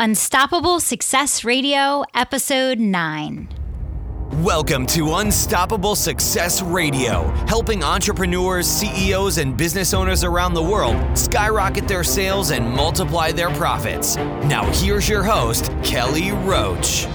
Unstoppable Success Radio, Episode 9. Welcome to Unstoppable Success Radio, helping entrepreneurs, CEOs, and business owners around the world skyrocket their sales and multiply their profits. Now, here's your host, Kelly Roach.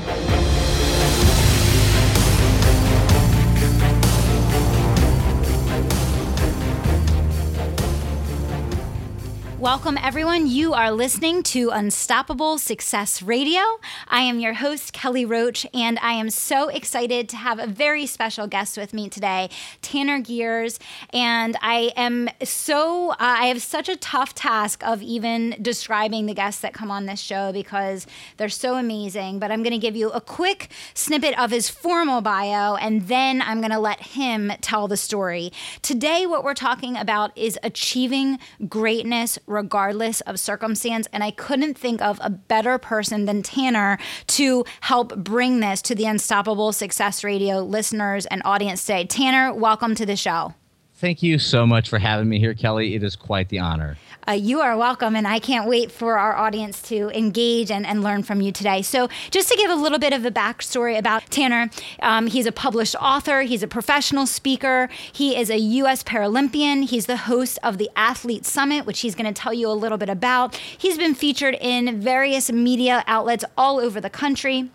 Welcome, everyone. You are listening to Unstoppable Success Radio. I am your host, Kelly Roach, and I am so excited to have a very special guest with me today, Tanner Gers. And I am so, uh, I have such a tough task of even describing the guests that come on this show because they're so amazing. But I'm going to give you a quick snippet of his formal bio, and then I'm going to let him tell the story. Today, what we're talking about is achieving greatness regardless of circumstance. And I couldn't think of a better person than Tanner to help bring this to the Unstoppable Success Radio listeners and audience today. Tanner, welcome to the show. Thank you so much for having me here, Kelly. It is quite the honor. Uh, you are welcome, and I can't wait for our audience to engage and, and learn from you today. So, just to give a little bit of a backstory about Tanner, um, he's a published author, he's a professional speaker, he is a U.S. Paralympian, he's the host of the Athlete Summit, which he's going to tell you a little bit about. He's been featured in various media outlets all over the country.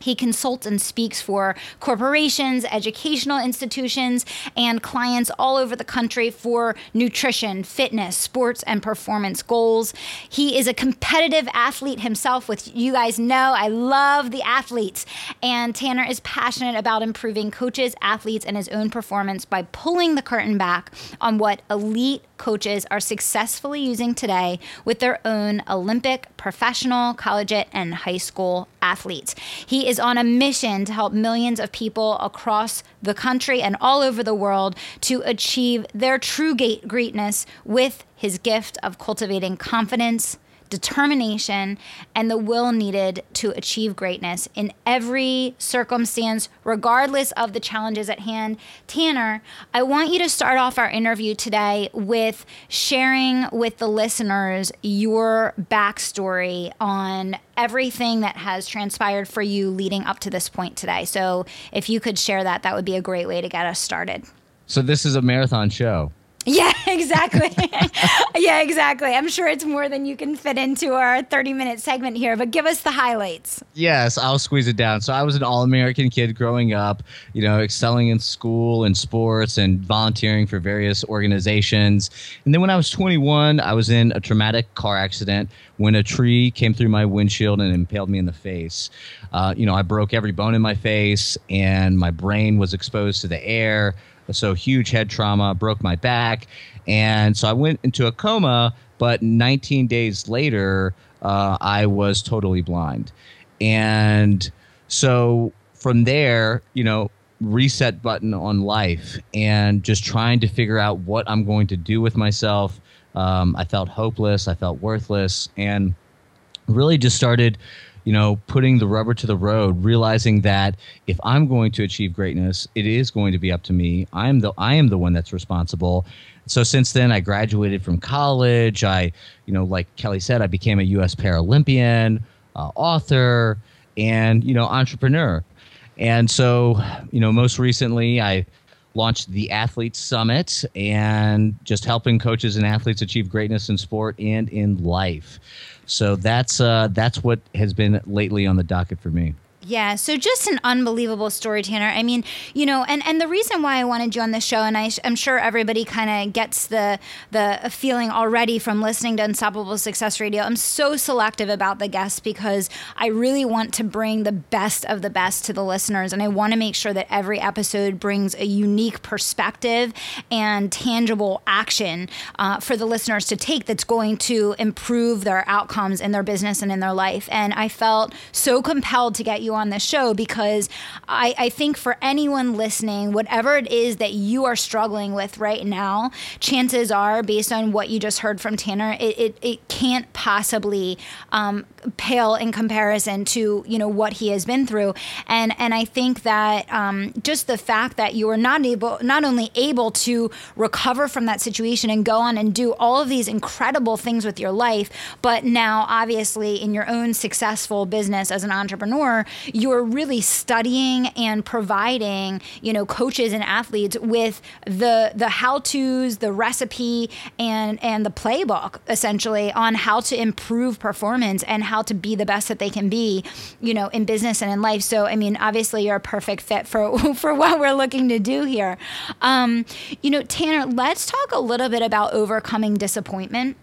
He consults and speaks for corporations, educational institutions, and clients all over the country for nutrition, fitness, sports, and performance goals. He is a competitive athlete himself, which you guys know I love the athletes. And Tanner is passionate about improving coaches, athletes, and his own performance by pulling the curtain back on what elite coaches are successfully using today with their own Olympic, professional, collegiate, and high school athletes. He is on a mission to help millions of people across the country and all over the world to achieve their true greatness with his gift of cultivating confidence determination, and the will needed to achieve greatness in every circumstance, regardless of the challenges at hand. Tanner, I want you to start off our interview today with sharing with the listeners your backstory on everything that has transpired for you leading up to this point today. So, if you could share that, that would be a great way to get us started. So, this is a marathon show. Yeah, exactly. yeah, exactly. I'm sure it's more than you can fit into our 30 minute segment here, but give us the highlights. Yes, I'll squeeze it down. So I was an all American kid growing up, you know, excelling in school and sports and volunteering for various organizations. And then when I was 21, I was in a traumatic car accident when a tree came through my windshield and impaled me in the face. Uh, you know, I broke every bone in my face and my brain was exposed to the air. So huge head trauma, broke my back, and so I went into a coma. But 19 days later, uh, I was totally blind, and so from there, you know, reset button on life, and just trying to figure out what I'm going to do with myself. Um, I felt hopeless. I felt worthless, and really just started you know, putting the rubber to the road, realizing that if I'm going to achieve greatness, it is going to be up to me. I am the I am the one that's responsible. So since then, I graduated from college. I, you know, like Kelly said, I became a U.S. Paralympian, uh, author, and you know, entrepreneur. And so, you know, most recently, I launched the Athlete Summit and just helping coaches and athletes achieve greatness in sport and in life. So that's uh, that's what has been lately on the docket for me. Yeah, so just an unbelievable story, Tanner. I mean, you know, and, and the reason why I wanted you on the show, and I, am sure everybody kind of gets the the feeling already from listening to Unstoppable Success Radio. I'm so selective about the guests because I really want to bring the best of the best to the listeners, and I want to make sure that every episode brings a unique perspective and tangible action uh, for the listeners to take that's going to improve their outcomes in their business and in their life. And I felt so compelled to get you on on this show because I, I think for anyone listening, whatever it is that you are struggling with right now, chances are, based on what you just heard from Tanner, it, it, it can't possibly um, pale in comparison to you know what he has been through. And and I think that um, just the fact that you are not able not only able to recover from that situation and go on and do all of these incredible things with your life but now obviously in your own successful business as an entrepreneur you're really studying and providing you know coaches and athletes with the the how-tos the recipe and and the playbook essentially on how to improve performance and how to be the best that they can be, you know, in business and in life. So, I mean, obviously, you're a perfect fit for for what we're looking to do here. Um, you know, Tanner, let's talk a little bit about overcoming disappointment.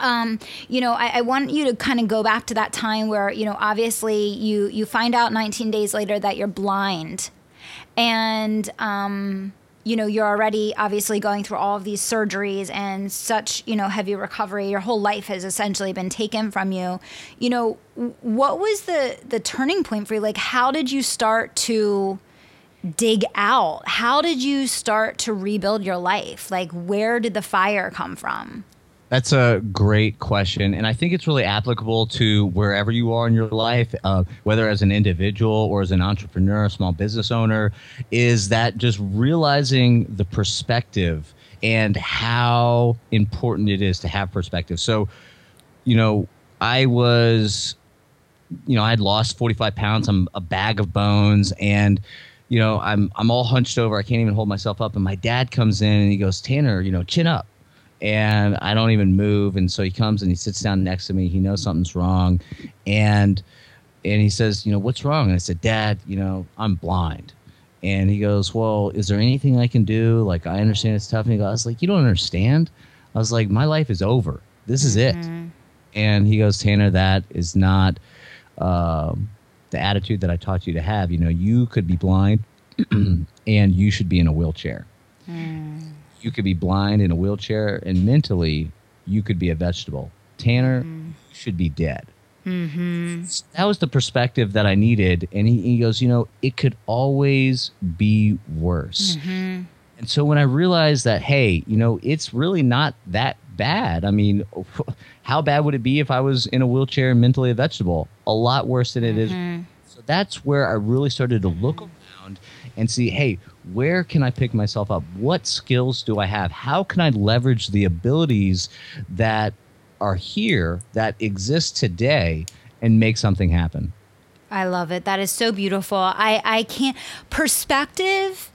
Um, you know, I, I, want you to kind of go back to that time where, you know, obviously you you find out 19 days later that you're blind, and um, you know you're already obviously going through all of these surgeries and such you know heavy recovery. Your whole life has essentially been taken from you. You know what was the the turning point for you? Like how did you start to dig out? How did you start to rebuild your life? Like where did the fire come from that's a great question. And I think it's really applicable to wherever you are in your life, uh, whether as an individual or as an entrepreneur, a small business owner, is that just realizing the perspective and how important it is to have perspective. So, you know, I was, you know, I had lost 45 pounds. I'm a bag of bones. And, you know, I'm, I'm all hunched over. I can't even hold myself up. And my dad comes in and he goes, Tanner, you know, chin up and I don't even move. And so he comes and he sits down next to me. He knows something's wrong, and and he says, you know, what's wrong? And I said, Dad, you know, I'm blind. And he goes, well, is there anything I can do? Like, I understand it's tough. And he goes, I was like, you don't understand. I was like, my life is over. This is mm-hmm. it. And he goes, Tanner, that is not um, the attitude that I taught you to have. You know, you could be blind and you should be in a wheelchair. Mm you could be blind in a wheelchair, and mentally, you could be a vegetable. Tanner mm-hmm. should be dead. Mm-hmm. That was the perspective that I needed. And he, he goes, You know, it could always be worse. Mm-hmm. And so when I realized that, hey, you know, it's really not that bad. I mean, how bad would it be if I was in a wheelchair and mentally a vegetable? A lot worse than it is. Mm-hmm. So that's where I really started to look mm-hmm. around and see, hey, where can I pick myself up? What skills do I have? How can I leverage the abilities that are here, that exist today, and make something happen? I love it. That is so beautiful. I, I can't. Perspective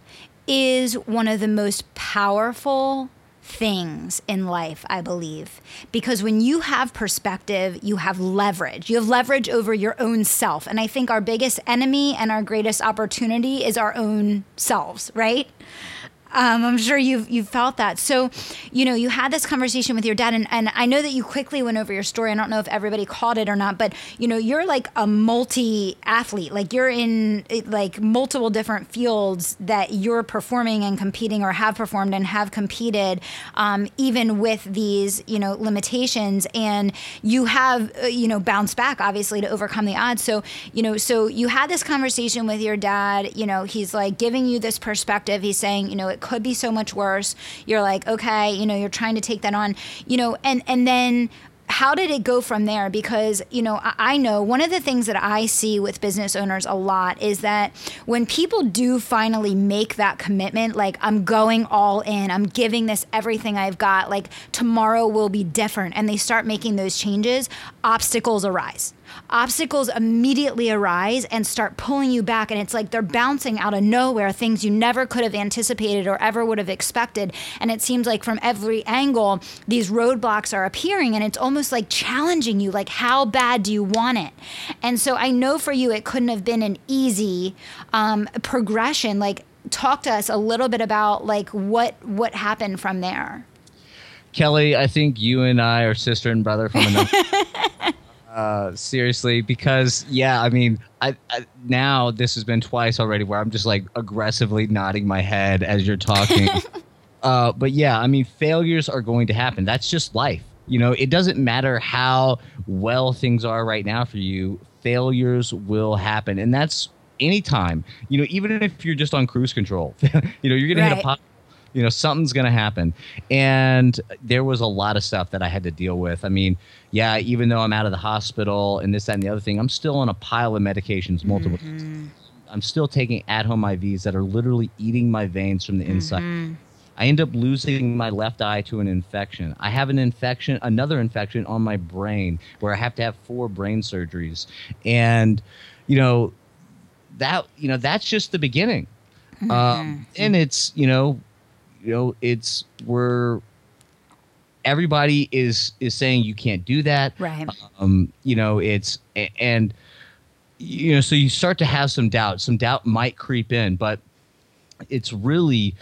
is one of the most powerful things in life, I believe. Because when you have perspective, you have leverage. You have leverage over your own self. And I think our biggest enemy and our greatest opportunity is our own selves, right? Um, I'm sure you've you've felt that. So, you know, you had this conversation with your dad, and, and I know that you quickly went over your story. I don't know if everybody caught it or not, but you know, you're like a multi athlete. Like you're in like multiple different fields that you're performing and competing, or have performed and have competed, um, even with these you know limitations. And you have uh, you know bounced back, obviously, to overcome the odds. So you know, so you had this conversation with your dad. You know, he's like giving you this perspective. He's saying, you know, it could be so much worse. You're like, okay, you know, you're trying to take that on, you know, and and then how did it go from there? Because, you know, I know one of the things that I see with business owners a lot is that when people do finally make that commitment, like, I'm going all in, I'm giving this everything I've got, like, tomorrow will be different, and they start making those changes, obstacles arise obstacles immediately arise and start pulling you back. And it's like they're bouncing out of nowhere, things you never could have anticipated or ever would have expected. And it seems like from every angle, these roadblocks are appearing and it's almost like challenging you like, how bad do you want it? And so I know for you, it couldn't have been an easy um, progression. Like, talk to us a little bit about like what what happened from there kelly i think you and i are sister and brother from another Uh, seriously, because yeah, I mean, I, I, now this has been twice already where I'm just like aggressively nodding my head as you're talking. uh, but yeah, I mean, failures are going to happen. That's just life. You know, it doesn't matter how well things are right now for you, failures will happen. And that's anytime. You know, even if you're just on cruise control, you know, you're going right. to hit a pop you know something's going to happen and there was a lot of stuff that i had to deal with i mean yeah even though i'm out of the hospital and this that and the other thing i'm still on a pile of medications multiple mm-hmm. i'm still taking at home ivs that are literally eating my veins from the inside mm-hmm. I end up losing my left eye to an infection. I have an infection, another infection on my brain where I have to have four brain surgeries. And, you know, that, you know, that's just the beginning. Mm-hmm. Um, and it's, you know, you know, it's we're everybody is is saying you can't do that. Right. Um, you know, it's and you know, so you start to have some doubt. Some doubt might creep in, but it's really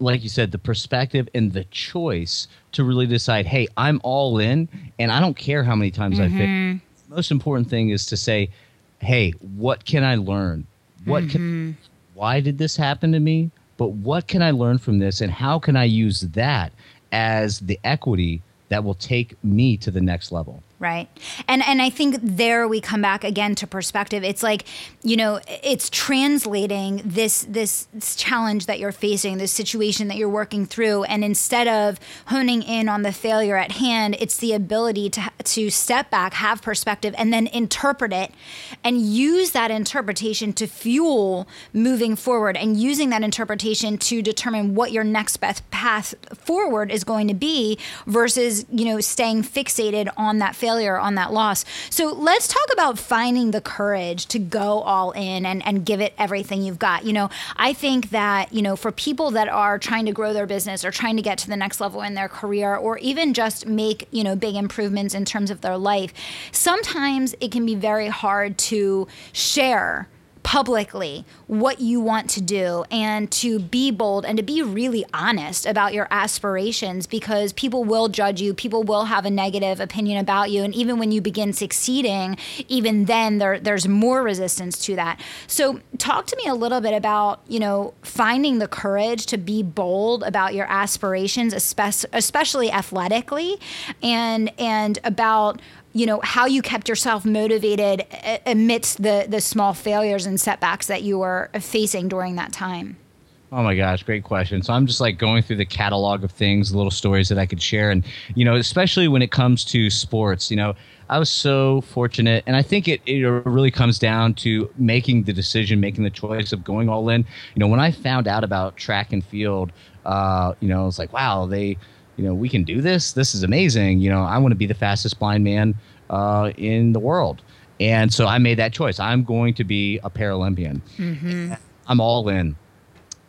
like you said, the perspective and the choice to really decide, hey, I'm all in and I don't care how many times mm-hmm. I fail. Mm-hmm. The most important thing is to say, hey, what can I learn? What mm-hmm. can why did this happen to me? But what can I learn from this and how can I use that as the equity that will take me to the next level? Right? And and i think there we come back again to perspective. It's like you know it's translating this this challenge that you're facing this situation that you're working through. And instead of honing in on the failure at hand it's the ability to to step back have perspective and then interpret it and use that interpretation to fuel moving forward and using that interpretation to determine what your next best path forward is going to be versus you know staying fixated on that failure failure on that loss. So let's talk about finding the courage to go all in and, and give it everything you've got. You know, I think that, you know, for people that are trying to grow their business or trying to get to the next level in their career or even just make, you know, big improvements in terms of their life, sometimes it can be very hard to share publicly what you want to do and to be bold and to be really honest about your aspirations because people will judge you. People will have a negative opinion about you. And even when you begin succeeding even then there, there's more resistance to that. So talk to me a little bit about you know finding the courage to be bold about your aspirations especially athletically and and about you know how you kept yourself motivated amidst the the small failures and setbacks that you were facing during that time Oh my gosh, great question. So I'm just like going through the catalog of things, little stories that I could share. And, you know, especially when it comes to sports, you know, I was so fortunate. And I think it, it really comes down to making the decision, making the choice of going all in. You know, when I found out about track and field, uh, you know, it's like, wow, they, you know, we can do this. This is amazing. You know, I want to be the fastest blind man uh, in the world. And so I made that choice. I'm going to be a Paralympian. Mm-hmm. I'm all in.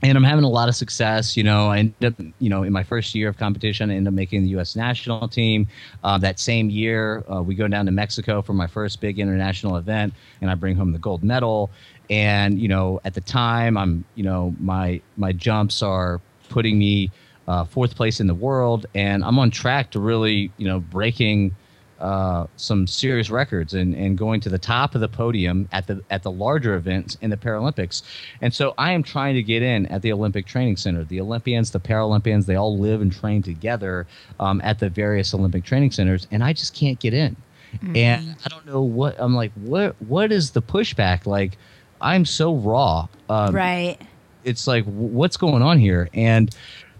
And I'm having a lot of success. You know, I ended up, you know, in my first year of competition, I ended up making the U.S. national team. Uh, that same year, uh, we go down to Mexico for my first big international event, and I bring home the gold medal. And you know, at the time, I'm, you know, my my jumps are putting me uh, fourth place in the world, and I'm on track to really, you know, breaking uh, some serious records and, and going to the top of the podium at the at the larger events in the Paralympics. And so I am trying to get in at the Olympic Training Center. The Olympians, the Paralympians, they all live and train together um, at the various Olympic training centers, and I just can't get in. Mm-hmm. And I don't know what I'm like. What what is the pushback? Like I'm so raw. Um, right. It's like what's going on here? And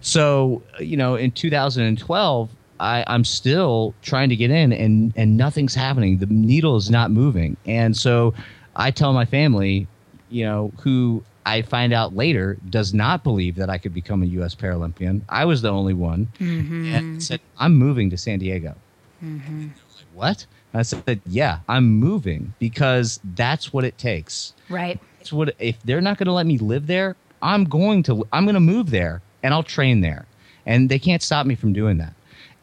so, you know, in 2012, I, I'm still trying to get in and, and nothing's happening. The needle is not moving. And so I tell my family, you know, who I find out later does not believe that I could become a U.S. Paralympian. I was the only one. Mm-hmm. And said, I'm moving to San Diego. Mm-hmm. Like, what? I said, yeah, I'm moving because that's what it takes. Right. That's what if they're not going to let me live there, I'm going to I'm going to move there and I'll train there. And they can't stop me from doing that.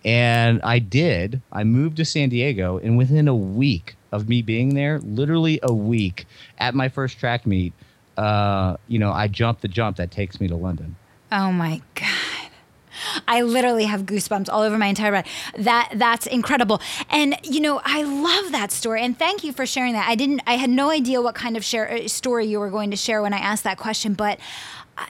And I did. I moved to San Diego, and within a week of me being there, literally a week at my first track meet, uh, you know, I jumped the jump that takes me to London. Oh my God. I literally have goosebumps all over my entire body. That that's incredible. And you know, I love that story. And thank you for sharing that. I didn't I had no idea what kind of share, uh, story you were going to share when I asked that question, but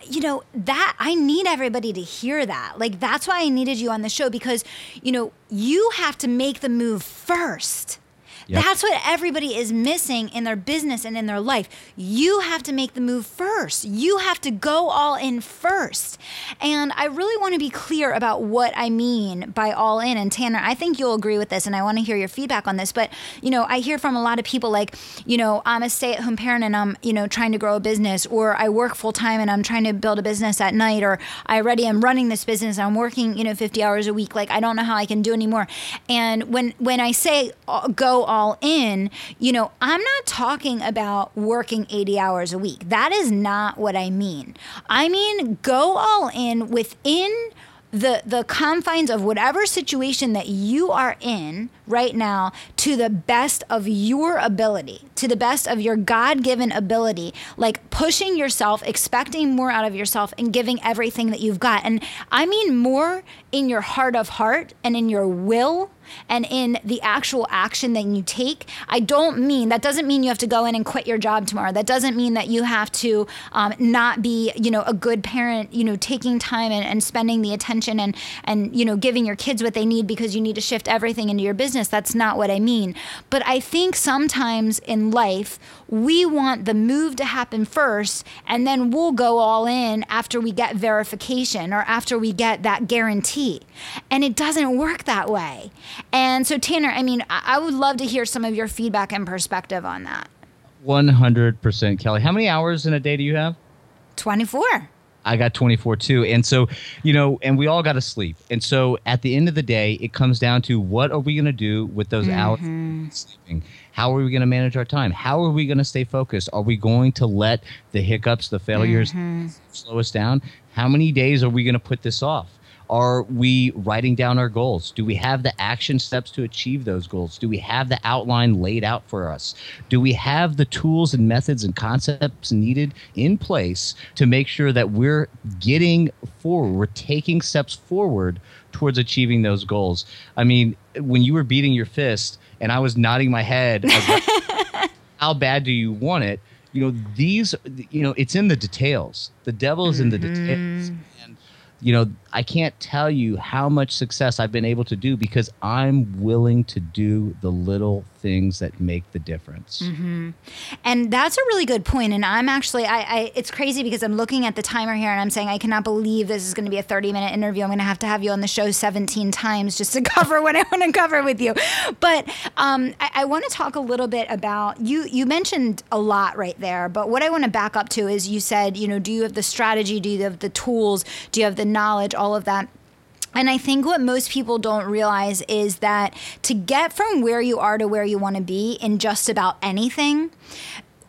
you know that i need everybody to hear that. Like that's why i needed you on the show because you know you have to make the move first Yep. That's what everybody is missing in their business and in their life. You have to make the move first. You have to go all in first. And I really want to be clear about what I mean by all in. And Tanner, I think you'll agree with this, and I want to hear your feedback on this. But, you know, I hear from a lot of people like, you know, I'm a stay at home parent and I'm, you know, trying to grow a business, or I work full time and I'm trying to build a business at night, or I already am running this business. I'm working, you know, 50 hours a week. Like, I don't know how I can do anymore. And when, when I say uh, go all in, you know, I'm not talking about working 80 hours a week. That is not what I mean. I mean, go all in within the the confines of whatever situation that you are in right now to the best of your ability to the best of your god-given ability like pushing yourself expecting more out of yourself and giving everything that you've got and i mean more in your heart of heart and in your will and in the actual action that you take. I don't mean that doesn't mean you have to go in and quit your job tomorrow. That doesn't mean that you have to um, not be, you know, a good parent. You know, taking time and, and spending the attention and and you know giving your kids what they need because you need to shift everything into your business. That's not what I mean. But I think sometimes in life we want the move to happen first and then we'll go all in after we get verification or after we get that guarantee. And it doesn't work that way. And so, Tanner, I mean, I would love to hear some of your feedback and perspective on that. 100% Kelly. How many hours in a day do you have? 24. I got 24 too. And so, you know, and we all got to sleep. And so at the end of the day, it comes down to what are we going to do with those mm-hmm. hours sleeping? How are we going to manage our time? How are we going to stay focused? Are we going to let the hiccups, the failures mm-hmm. slow us down? How many days are we going to put this off? Are we writing down our goals? Do we have the action steps to achieve those goals? Do we have the outline laid out for us? Do we have the tools and methods and concepts needed in place to make sure that we're getting forward, we're taking steps forward towards achieving those goals? I mean, when you were beating your fist and I was nodding my head, how bad do you want it? You know, these, you know, it's in the details. The devil is mm-hmm. in the details. And, you know, I can't tell you how much success I've been able to do because I'm willing to do the little things that make the difference. Mm-hmm. And that's a really good point. And I'm actually, I, I, it's crazy because I'm looking at the timer here and I'm saying, I cannot believe this is going to be a 30 minute interview. I'm going to have to have you on the show 17 times just to cover what I want to cover with you. But um, I, I want to talk a little bit about you. You mentioned a lot right there, but what I want to back up to is you said, you know, do you have the strategy? Do you have the tools? Do you have the knowledge? All of that. And I think what most people don't realize is that to get from where you are to where you want to be in just about anything,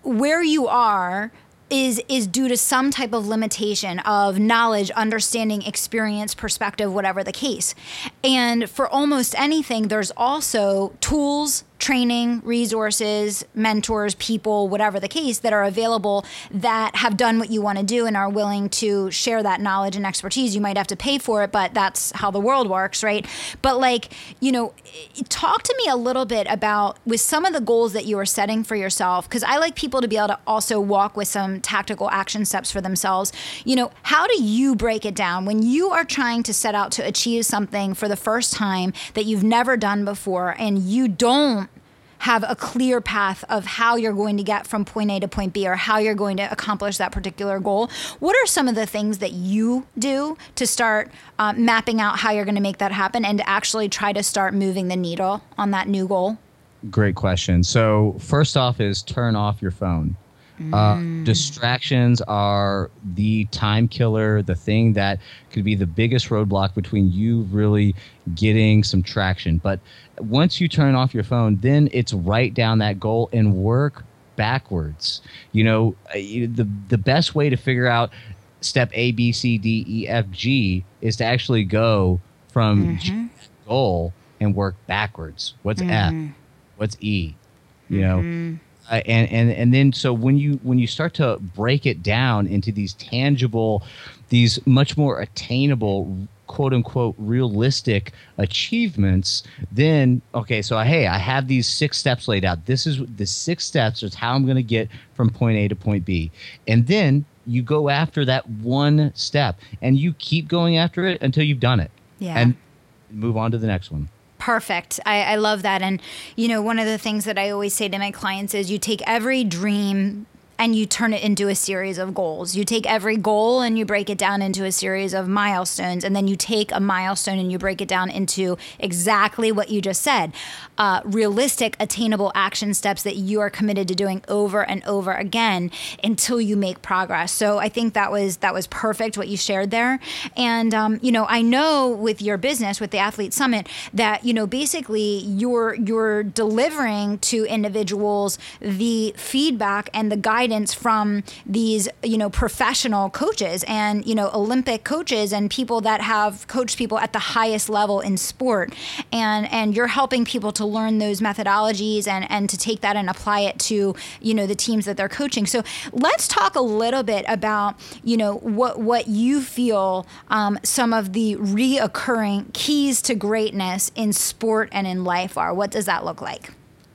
where you are is is due to some type of limitation of knowledge, understanding, experience, perspective, whatever the case. And for almost anything, there's also tools, training, resources, mentors, people, whatever the case, that are available that have done what you want to do and are willing to share that knowledge and expertise. You might have to pay for it, but that's how the world works, right? But like, you know, talk to me a little bit about with some of the goals that you are setting for yourself, because I like people to be able to also walk with some tactical action steps for themselves. You know, how do you break it down when you are trying to set out to achieve something for the first time that you've never done before and you don't have a clear path of how you're going to get from point A to point B or how you're going to accomplish that particular goal. What are some of the things that you do to start uh, mapping out how you're going to make that happen and to actually try to start moving the needle on that new goal? Great question. So, first off, is turn off your phone. Uh, mm. distractions are the time killer, the thing that could be the biggest roadblock between you really getting some traction. But once you turn off your phone, then it's write down that goal and work backwards. You know, uh, the the best way to figure out step A, B, C, D, E, F, G is to actually go from mm-hmm. goal and work backwards. What's mm-hmm. F? What's E? You mm-hmm. know, uh, and and and then so when you when you start to break it down into these tangible these much more attainable quote unquote realistic achievements then okay so hey i have these six steps laid out this is the six steps is how i'm going to get from point a to point b and then you go after that one step and you keep going after it until you've done it. Yeah. And move on to the next one. Perfect. I, I love that. And, you know, one of the things that I always say to my clients is you take every dream and you turn it into a series of goals. You take every goal and you break it down into a series of milestones, and then you take a milestone and you break it down into exactly what you just said uh, realistic, attainable action steps that you are committed to doing over and over again until you make progress. So I think that was that was perfect what you shared there. And um, you know, I know with your business with the Athlete Summit that you know basically you're you're delivering to individuals the feedback and the guidance from these you know professional coaches and you know Olympic coaches and people that have coached people at the highest level in sport. And and you're helping people to learn those methodologies and and to take that and apply it to you know the teams that they're coaching. So let's talk a little bit about you know what what you feel um, some of the reoccurring keys to greatness in sport and in life are. What does that look like?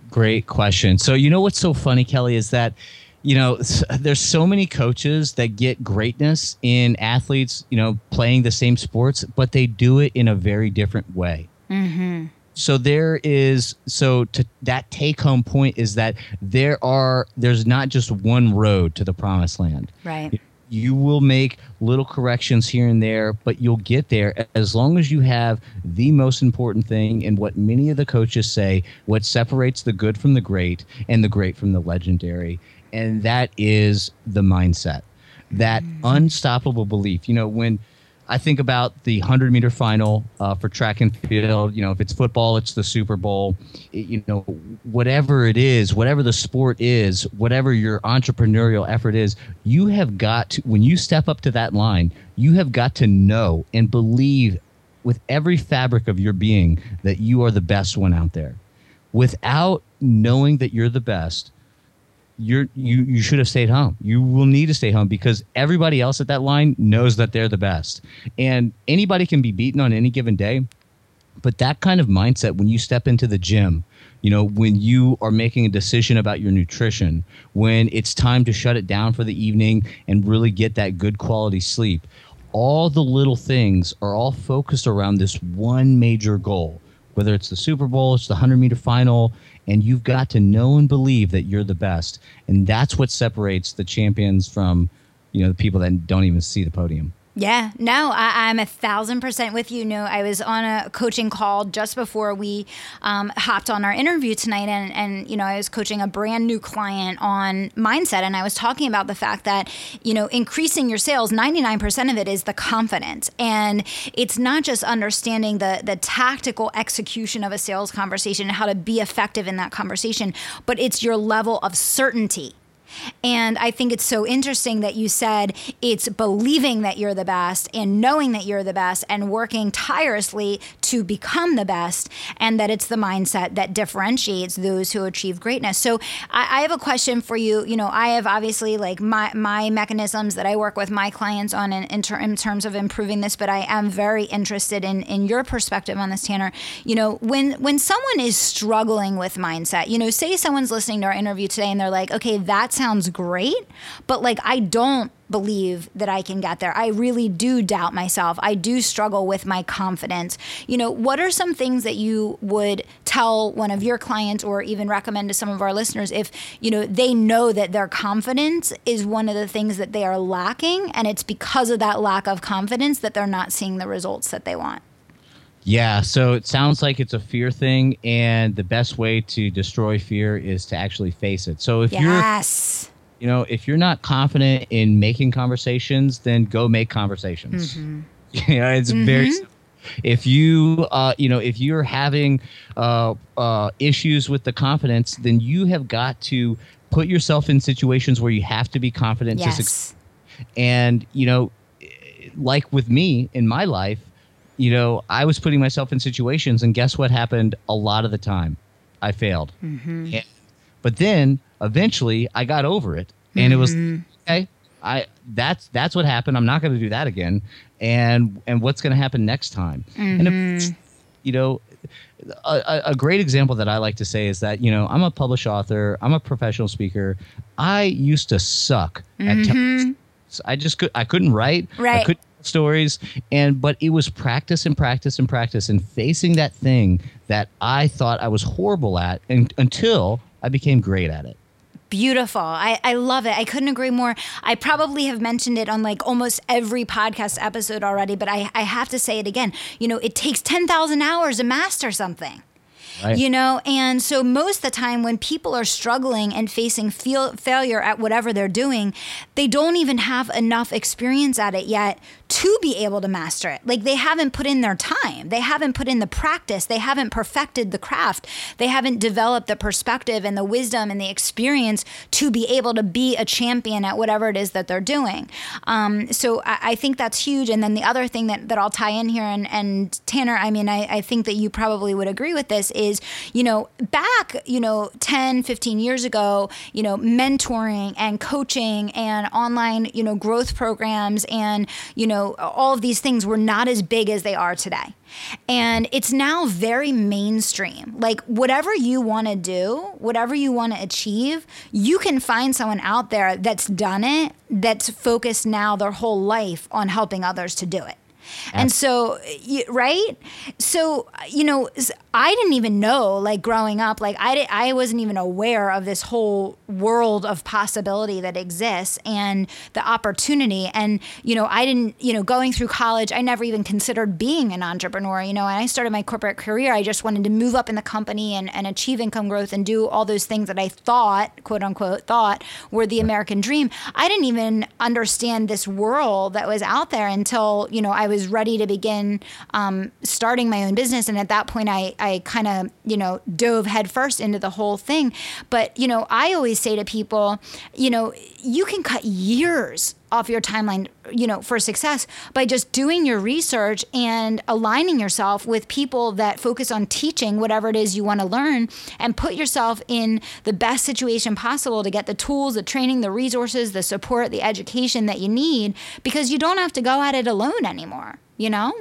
Great question. So, you know what's so funny, Kelly, is that, you know, there's so many coaches that get greatness in athletes, you know, playing the same sports, but they do it in a very different way. Mm-hmm. So there is so to that take home point is that there are there's not just one road to the promised land. right you will make little corrections here and there, but you'll get there as long as you have the most important thing and what many of the coaches say what separates the good from the great and the great from the legendary. And that is the mindset, that unstoppable belief. You know, when I think about the 100 meter final uh, for track and field. You know, if it's football, it's the Super Bowl. It- you know, whatever it is, whatever the sport is, whatever your entrepreneurial effort is, you have got to, when you step up to that line, you have got to know and believe with every fabric of your being that you are the best one out there. Without knowing that you're the best, you're you you should have stayed home. You will need to stay home because everybody else at that line knows that they're the best. And anybody can be beaten on any given day, but that kind of mindset when you step into the gym, you know, when you are making a decision about your nutrition, when it's time to shut it down for the evening and really get that good quality sleep, all the little things are all focused around this one major goal. Whether it's the Super Bowl, it's the 100 meter final, and you've got to know and believe that you're the best. And that's what separates the champions from, you know, the people that don't even see the podium. Yeah, no, I, I'm a thousand percent with you. No, I was on a coaching call just before we um, hopped on our interview tonight, and and you know I was coaching a brand new client on mindset, and I was talking about the fact that you know increasing your sales, 99 percent of it is the confidence, and it's not just understanding the the tactical execution of a sales conversation and how to be effective in that conversation, but it's your level of certainty. And I think it's so interesting that you said it's believing that you're the best and knowing that you're the best and working tirelessly to become the best, and that it's the mindset that differentiates those who achieve greatness. So I, I have a question for you. You know, I have obviously like my my mechanisms that I work with my clients on in, in, ter- in terms of improving this, but I am very interested in in your perspective on this, Tanner. You know, when when someone is struggling with mindset, you know, say someone's listening to our interview today and they're like, okay, that sounds great, but like I don't believe that I can get there. I really do doubt myself. I do struggle with my confidence. You know, what are some things that you would tell one of your clients or even recommend to some of our listeners if, you know, they know that their confidence is one of the things that they are lacking and it's because of that lack of confidence that they're not seeing the results that they want? Yeah, so it sounds like it's a fear thing, and the best way to destroy fear is to actually face it. So if you're Yes. You know if you're not confident in making conversations then go make conversations. You know it's very if you uh, you know if you're having uh, uh, issues with the confidence then you have got to put yourself in situations where you have to be confident to succeed and you know like with me in my life you know i was putting myself in situations and guess what happened? A lot of the time i failed. And- but then eventually i got over it and it was mm-hmm. okay i that's that's what happened i'm not going to do that again and and what's going to happen next time and if, mm-hmm. you know a, a- great example that I like to say is that you know I'm a published author, I'm a professional speaker. I used to suck at mm-hmm. telling I just could I couldn't write. Right. I couldn't tell stories and but it was practice and practice and practice and facing that thing that I thought I was horrible at and until I became great at it. Beautiful. I, I love it. I couldn't agree more. I probably have mentioned it on like almost every podcast episode already, but I, I have to say it again. You know, it takes 10,000 hours to master something. Right. You know, and so most of the time when people are struggling and facing feel, failure at whatever they're doing, they don't even have enough experience at it yet to be able to master it. Like they haven't put in their time, they haven't put in the practice, they haven't perfected the craft, they haven't developed the perspective and the wisdom and the experience to be able to be a champion at whatever it is that they're doing. Um, so I, I, think that's huge. And then the other thing that, that I'll tie in here, and, and Tanner, I mean, I, I think that you probably would agree with this is, you know, back, you know, 10, 15 years ago, you know, mentoring and coaching and online, you know, growth programs and, you know, all of these things were not as big as they are today. And it's now very mainstream. Like, whatever you want to do, whatever you want to achieve, you can find someone out there that's done it, that's focused now their whole life on helping others to do it. And so, right? So, you know, I didn't even know, like growing up, like I, did, I wasn't even aware of this whole world of possibility that exists and the opportunity. And, you know, I didn't, you know, going through college, I never even considered being an entrepreneur. You know, and I started my corporate career, I just wanted to move up in the company and, and achieve income growth and do all those things that I thought, quote unquote, thought were the American dream. I didn't even understand this world that was out there until, you know, I was ready to begin um, starting my own business. And at that point, I, I kind of, you know, dove headfirst into the whole thing. But, you know, I always say to people, you know, you can cut years off your timeline, you know, for success by just doing your research and aligning yourself with people that focus on teaching whatever it is you want to learn and put yourself in the best situation possible to get the tools, the training, the resources, the support, the education that you need because you don't have to go at it alone anymore, you know?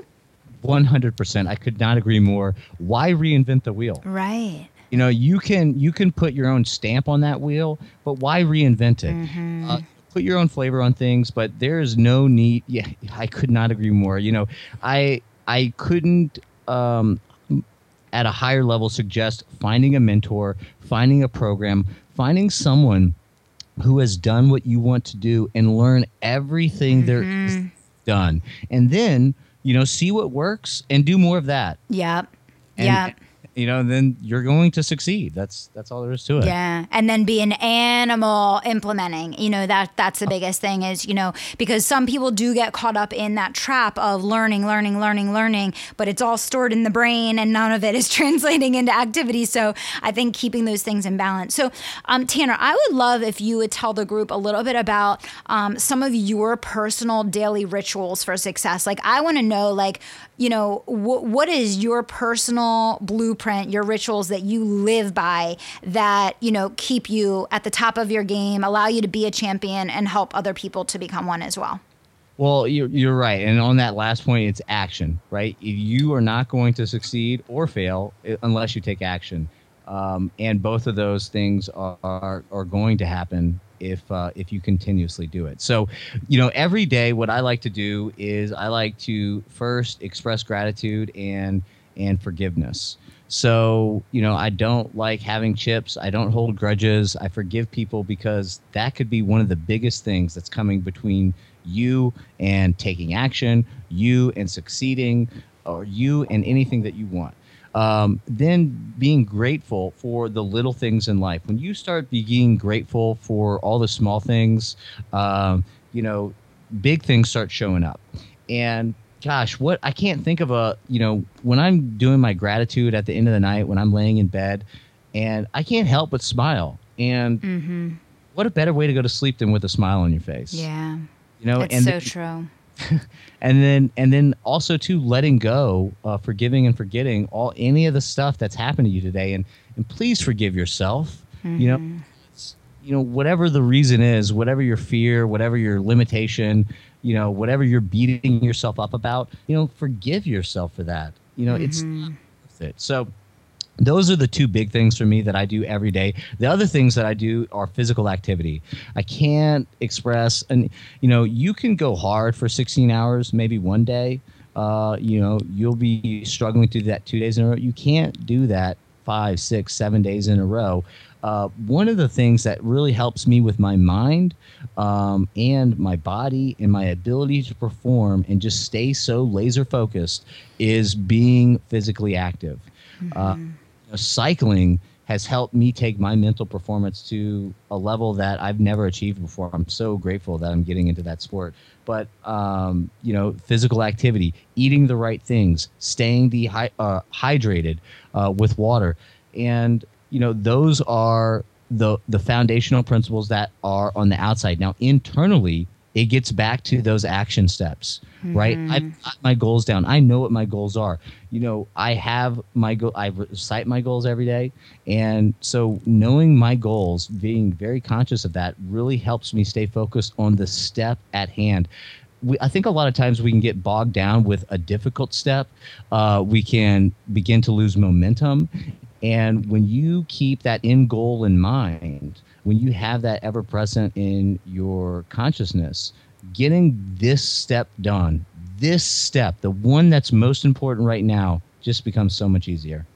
100%. I could not agree more. Why reinvent the wheel? Right. You know, you can you can put your own stamp on that wheel, but why reinvent it? Mm-hmm. Uh, put your own flavor on things, but there is no need. Yeah, I could not agree more. You know, I I couldn't um, at a higher level suggest finding a mentor, finding a program, finding someone who has done what you want to do and learn everything mm-hmm. there is done, and then you know see what works and do more of that. Yeah. Yeah you know, then you're going to succeed. That's that's all there is to it. Yeah, and then be an animal implementing. You know that that's the biggest thing is you know because some people do get caught up in that trap of learning, learning, learning, learning, but it's all stored in the brain and none of it is translating into activity. So I think keeping those things in balance. So um, Tanner, I would love if you would tell the group a little bit about um, some of your personal daily rituals for success. Like I want to know like you know, wh- what is your personal blueprint, your rituals that you live by that, you know, keep you at the top of your game, allow you to be a champion and help other people to become one as well? Well, you're, you're right. And on that last point, it's action, right? You are not going to succeed or fail unless you take action. Um, and both of those things are, are, are going to happen if uh, if you continuously do it. So, you know, every day, what I like to do is I like to first express gratitude and and forgiveness. So, you know, I don't like having chips. I don't hold grudges. I forgive people because that could be one of the biggest things that's coming between you and taking action, you and succeeding, or you and anything that you want. Um, then being grateful for the little things in life. When you start being grateful for all the small things, um, you know, big things start showing up. And gosh, what I can't think of a, you know, when I'm doing my gratitude at the end of the night, when I'm laying in bed, and I can't help but smile. And mm-hmm. what a better way to go to sleep than with a smile on your face? Yeah. You know, it's and so the, true. and then and then also to letting go uh, forgiving and forgetting all any of the stuff that's happened to you today and and please forgive yourself mm-hmm. you know mm-hmm. you know whatever the reason is whatever your fear whatever your limitation you know whatever you're beating yourself up about you know forgive yourself for that you know mm-hmm. it's worth it so those are the two big things for me that I do every day. The other things that I do are physical activity. I can't express, and you know, you can go hard for 16 hours, maybe one day. Uh, you know, you'll be struggling to do that two days in a row. You can't do that five, six, seven days in a row. Uh, one of the things that really helps me with my mind um, and my body and my ability to perform and just stay so laser focused is being physically active. Mm-hmm. Uh, know, cycling has helped me take my mental performance to a level that I've never achieved before. I'm so grateful that I'm getting into that sport. But um, you know, physical activity, eating the right things, staying dehy- uh, hydrated uh, with water, and you know, those are the the foundational principles that are on the outside. Now, internally, it gets back to those action steps, mm-hmm. right? I've got my goals down. I know what my goals are. You know, I have my goal. I recite my goals every day, and so knowing my goals, being very conscious of that, really helps me stay focused on the step at hand. We, I think a lot of times we can get bogged down with a difficult step. Uh, we can begin to lose momentum, and when you keep that end goal in mind, when you have that ever present in your consciousness, getting this step done, this step, the one that's most important right now, just becomes so much easier.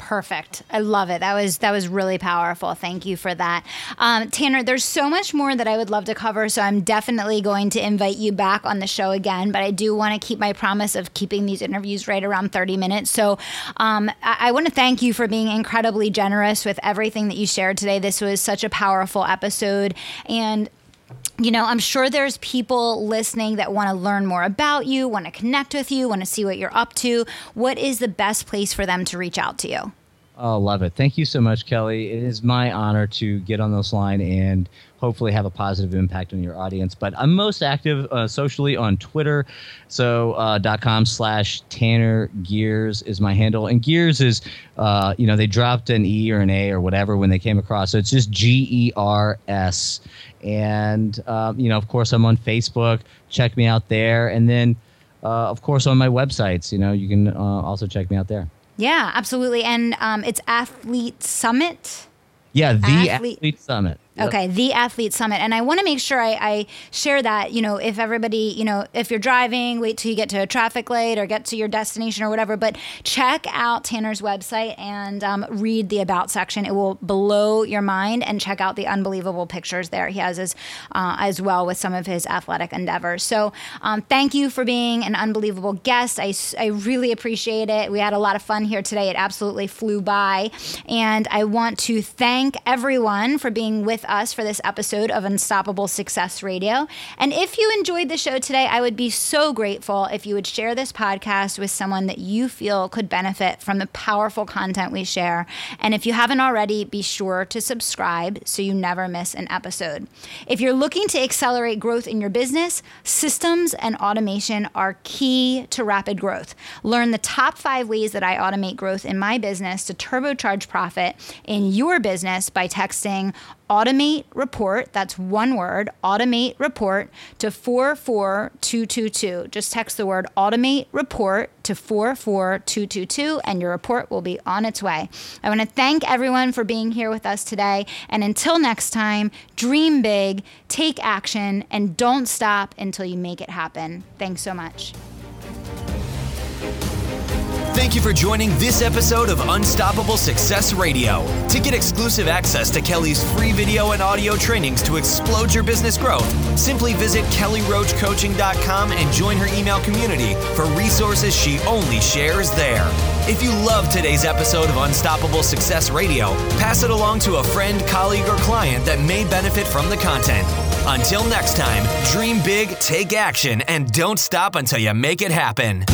Perfect. I love it. That was that was really powerful. Thank you for that, um, Tanner. There's so much more that I would love to cover, so I'm definitely going to invite you back on the show again. But I do want to keep my promise of keeping these interviews right around 30 minutes. So um, I, I want to thank you for being incredibly generous with everything that you shared today. This was such a powerful episode, and you know, I'm sure there's people listening that want to learn more about you, want to connect with you, want to see what you're up to. What is the best place for them to reach out to you? Oh, love it. Thank you so much, Kelly. It is my honor to get on this line and hopefully have a positive impact on your audience. But I'm most active uh, socially on Twitter. So uh, dot com slash Tanner Gers is my handle. And Gers is, uh, you know, they dropped an E or an A or whatever when they came across. So it's just G E R S. And, um, you know, of course, I'm on Facebook. Check me out there. And then, uh, of course, on my websites, you know, you can uh, also check me out there. Yeah, absolutely. And um, it's Athlete Summit. Yeah, the Athlete, Athlete Summit. Okay, the Athlete Summit. And I want to make sure I, I, share that, you know, if everybody, you know, if you're driving, wait till you get to a traffic light or get to your destination or whatever. But check out Tanner's website and um, read the About section. It will blow your mind and check out the unbelievable pictures there he has as, uh, as well with some of his athletic endeavors. So um, thank you for being an unbelievable guest. I, I really appreciate it. We had a lot of fun here today. It absolutely flew by. And I want to thank everyone for being with us for this episode of Unstoppable Success Radio. And if you enjoyed the show today, I would be so grateful if you would share this podcast with someone that you feel could benefit from the powerful content we share. And if you haven't already, be sure to subscribe so you never miss an episode. If you're looking to accelerate growth in your business, systems and automation are key to rapid growth. Learn the top five ways that I automate growth in my business to turbocharge profit in your business by texting automate report, that's one word, automate report to 44222. Just text the word automate report to 44222 and your report will be on its way. I want to thank everyone for being here with us today. And until next time, dream big, take action, and don't stop until you make it happen. Thanks so much. Thank you for joining this episode of Unstoppable Success Radio. To get exclusive access to Kelly's free video and audio trainings to explode your business growth, simply visit kellyroachcoaching.com and join her email community for resources she only shares there. If you love today's episode of Unstoppable Success Radio, pass it along to a friend, colleague, or client that may benefit from the content. Until next time, dream big, take action, and don't stop until you make it happen.